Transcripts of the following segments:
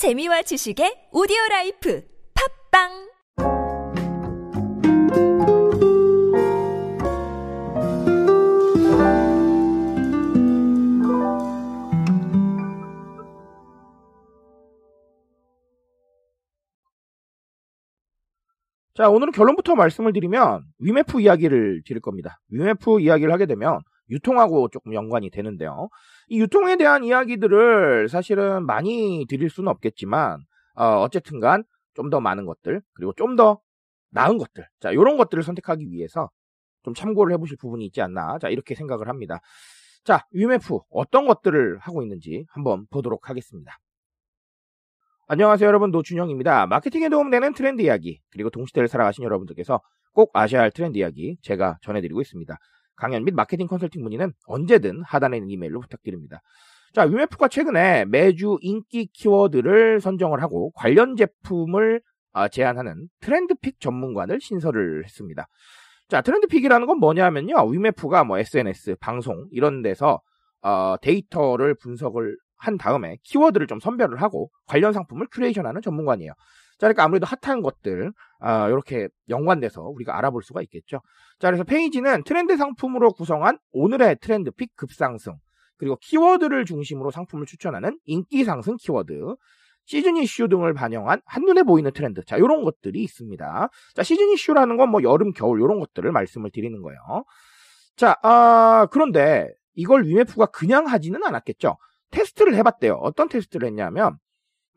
재미와 지식의 오디오 life 팟빵 자, 오늘은 결론부터 말씀을 드리면 위메프 이야기를 드릴 겁니다. 위메프 이야기를 하게 되면 유통하고 조금 연관이 되는데요. 이 유통에 대한 이야기들을 사실은 많이 드릴 수는 없겠지만 어, 쨌든 간 좀 더 많은 것들 그리고 좀 더 나은 것들 자 이런 것들을 선택하기 위해서 좀 참고를 해보실 부분이 있지 않나 자 이렇게 생각을 합니다. 자 위메프 어떤 것들을 하고 있는지 한번 보도록 하겠습니다. 안녕하세요 여러분 노준영입니다. 마케팅에 도움되는 트렌드 이야기 그리고 동시대를 살아가신 여러분들께서 꼭 아셔야 할 트렌드 이야기 제가 전해드리고 있습니다. 강연 및 마케팅 컨설팅 문의는 언제든 하단에 있는 이메일로 부탁드립니다. 자, 위메프가 최근에 매주 인기 키워드를 선정을 하고 관련 제품을 아, 제안하는 트렌드픽 전문관을 신설을 했습니다. 자, 트렌드픽이라는 건 뭐냐면요. 위메프가 뭐 SNS, 방송 이런 데서 어, 데이터를 분석을 한 다음에 키워드를 좀 선별을 하고 관련 상품을 curation하는 전문관이에요. 자, 그러니까 아무래도 핫한 것들 아, 이렇게 연관돼서 우리가 알아볼 수가 있겠죠. 자, 그래서 페이지는 트렌드 상품으로 구성한 오늘의 트렌드 픽 급상승 그리고 키워드를 중심으로 상품을 추천하는 인기 상승 키워드 시즌 이슈 등을 반영한 한눈에 보이는 트렌드. 자, 이런 것들이 있습니다. 자, 시즌 이슈라는 건 뭐 여름, 겨울 이런 것들을 말씀을 드리는 거예요. 자, 아, 그런데 이걸 위메프가 그냥 하지는 않았겠죠. 테스트를 해봤대요. 어떤 테스트를 했냐면,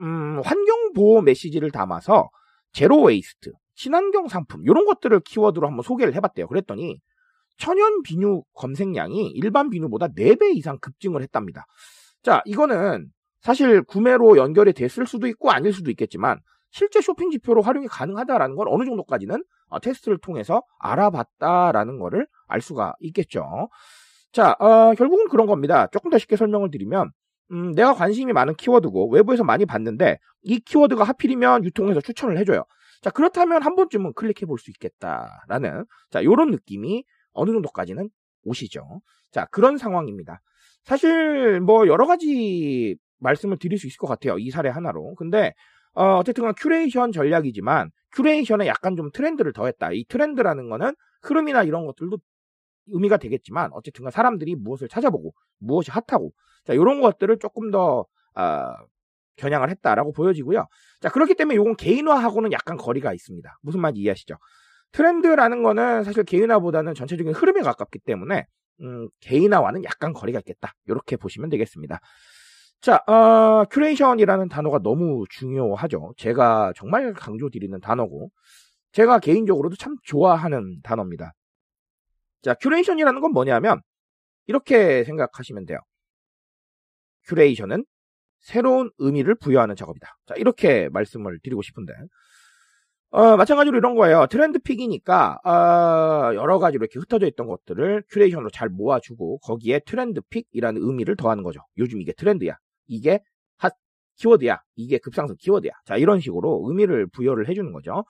음, 환경 보호 메시지를 담아서 제로 웨이스트, 친환경 상품, 이런 것들을 키워드로 한번 소개를 해봤대요. 그랬더니, 천연 비누 검색량이 일반 비누보다 4배 이상 급증을 했답니다. 자, 이거는 사실 구매로 연결이 됐을 수도 있고 아닐 수도 있겠지만, 실제 쇼핑 지표로 활용이 가능하다라는 걸 어느 정도까지는 어, 테스트를 통해서 알아봤다라는 거를 알 수가 있겠죠. 자, 어, 결국은 그런 겁니다. 조금 더 쉽게 설명을 드리면, 음, 내가 관심이 많은 키워드고 외부에서 많이 봤는데 이 키워드가 하필이면 유통에서 추천을 해줘요. 자 그렇다면 한 번쯤은 클릭해 볼 수 있겠다라는 자 이런 느낌이 어느 정도까지는 오시죠. 자 그런 상황입니다. 사실 뭐 여러 가지 말씀을 드릴 수 있을 것 같아요. 이 사례 하나로. 근데 어, 어쨌든 큐레이션 전략이지만 큐레이션에 약간 좀 트렌드를 더했다. 이 트렌드라는 거는 흐름이나 이런 것들도 의미가 되겠지만 어쨌든 사람들이 무엇을 찾아보고 무엇이 핫하고 자 이런 것들을 조금 더 어, 겨냥을 했다라고 보여지고요. 자 그렇기 때문에 이건 개인화하고는 약간 거리가 있습니다. 무슨 말인지 이해하시죠? 트렌드라는 거는 사실 개인화보다는 전체적인 흐름에 가깝기 때문에 음, 개인화와는 약간 거리가 있겠다. 이렇게 보시면 되겠습니다. 자, 어, 큐레이션이라는 단어가 너무 중요하죠. 제가 정말 강조드리는 단어고, 제가 개인적으로도 참 좋아하는 단어입니다. 자, 큐레이션이라는 건 뭐냐면 이렇게 생각하시면 돼요. 큐레이션은 새로운 의미를 부여하는 작업이다. 자, 이렇게 말씀을 드리고 싶은데. 어, 마찬가지로 이런 거예요. 트렌드 픽이니까, 어, 여러 가지로 이렇게 흩어져 있던 것들을 큐레이션으로 잘 모아주고, 거기에 트렌드 픽이라는 의미를 더하는 거죠. 요즘 이게 트렌드야. 이게 핫 키워드야. 이게 급상승 키워드야. 자, 이런 식으로 의미를 부여를 해주는 거죠.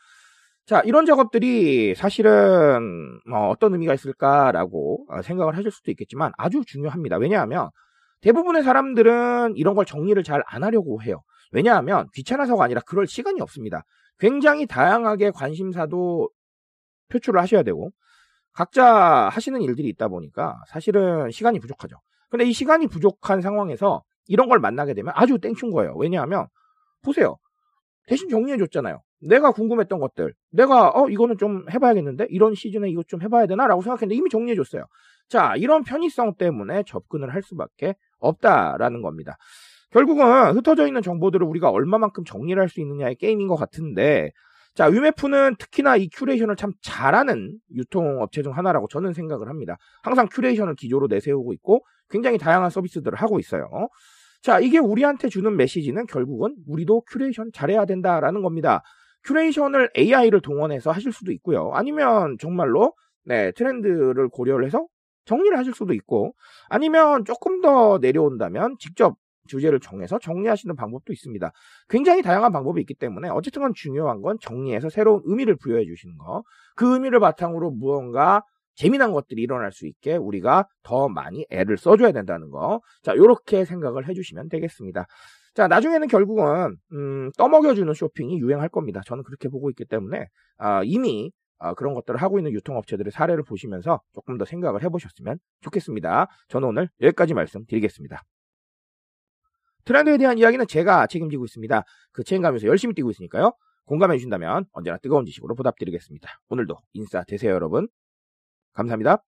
자, 이런 작업들이 사실은 어, 어떤 의미가 있을까라고 어, 생각을 하실 수도 있겠지만 아주 중요합니다. 왜냐하면 대부분의 사람들은 이런 걸 정리를 잘 안 하려고 해요. 왜냐하면 귀찮아서가 아니라 그럴 시간이 없습니다. 굉장히 다양하게 관심사도 표출을 하셔야 되고 각자 하시는 일들이 있다 보니까 사실은 시간이 부족하죠. 근데 이 시간이 부족한 상황에서 이런 걸 만나게 되면 아주 땡큔 거예요. 왜냐하면 보세요. 대신 정리해 줬잖아요. 내가 궁금했던 것들, 내가 어 이거는 좀 해봐야겠는데 이런 시즌에 이것 좀 해봐야 되나라고 생각했는데 이미 정리해 줬어요. 자 이런 편의성 때문에 접근을 할 수밖에 없다라는 겁니다. 결국은 흩어져 있는 정보들을 우리가 얼마만큼 정리를 할 수 있느냐의 게임인 것 같은데 자 위메프는 특히나 이 큐레이션을 참 잘하는 유통업체 중 하나라고 저는 생각을 합니다. 항상 큐레이션을 기조로 내세우고 있고 굉장히 다양한 서비스들을 하고 있어요. 자, 이게 우리한테 주는 메시지는 결국은 우리도 큐레이션 잘해야 된다라는 겁니다. 큐레이션을 AI를 동원해서 하실 수도 있고요. 아니면 정말로 네, 트렌드를 고려를 해서 정리를 하실 수도 있고 아니면 조금 더 내려온다면 직접 주제를 정해서 정리하시는 방법도 있습니다. 굉장히 다양한 방법이 있기 때문에 어쨌든 간 중요한 건 정리해서 새로운 의미를 부여해 주시는 거. 그 의미를 바탕으로 무언가 재미난 것들이 일어날 수 있게 우리가 더 많이 애를 써줘야 된다는 거. 자, 요렇게 생각을 해주시면 되겠습니다. 자, 나중에는 결국은, 음, 떠먹여주는 쇼핑이 유행할 겁니다. 저는 그렇게 보고 있기 때문에, 아, 이미, 아, 그런 것들을 하고 있는 유통업체들의 사례를 보시면서 조금 더 생각을 해보셨으면 좋겠습니다. 저는 오늘 여기까지 말씀드리겠습니다. 트렌드에 대한 이야기는 제가 책임지고 있습니다. 그 책임감에서 열심히 뛰고 있으니까요. 공감해 주신다면 언제나 뜨거운 지식으로 보답드리겠습니다. 오늘도 인싸 되세요, 여러분. 감사합니다.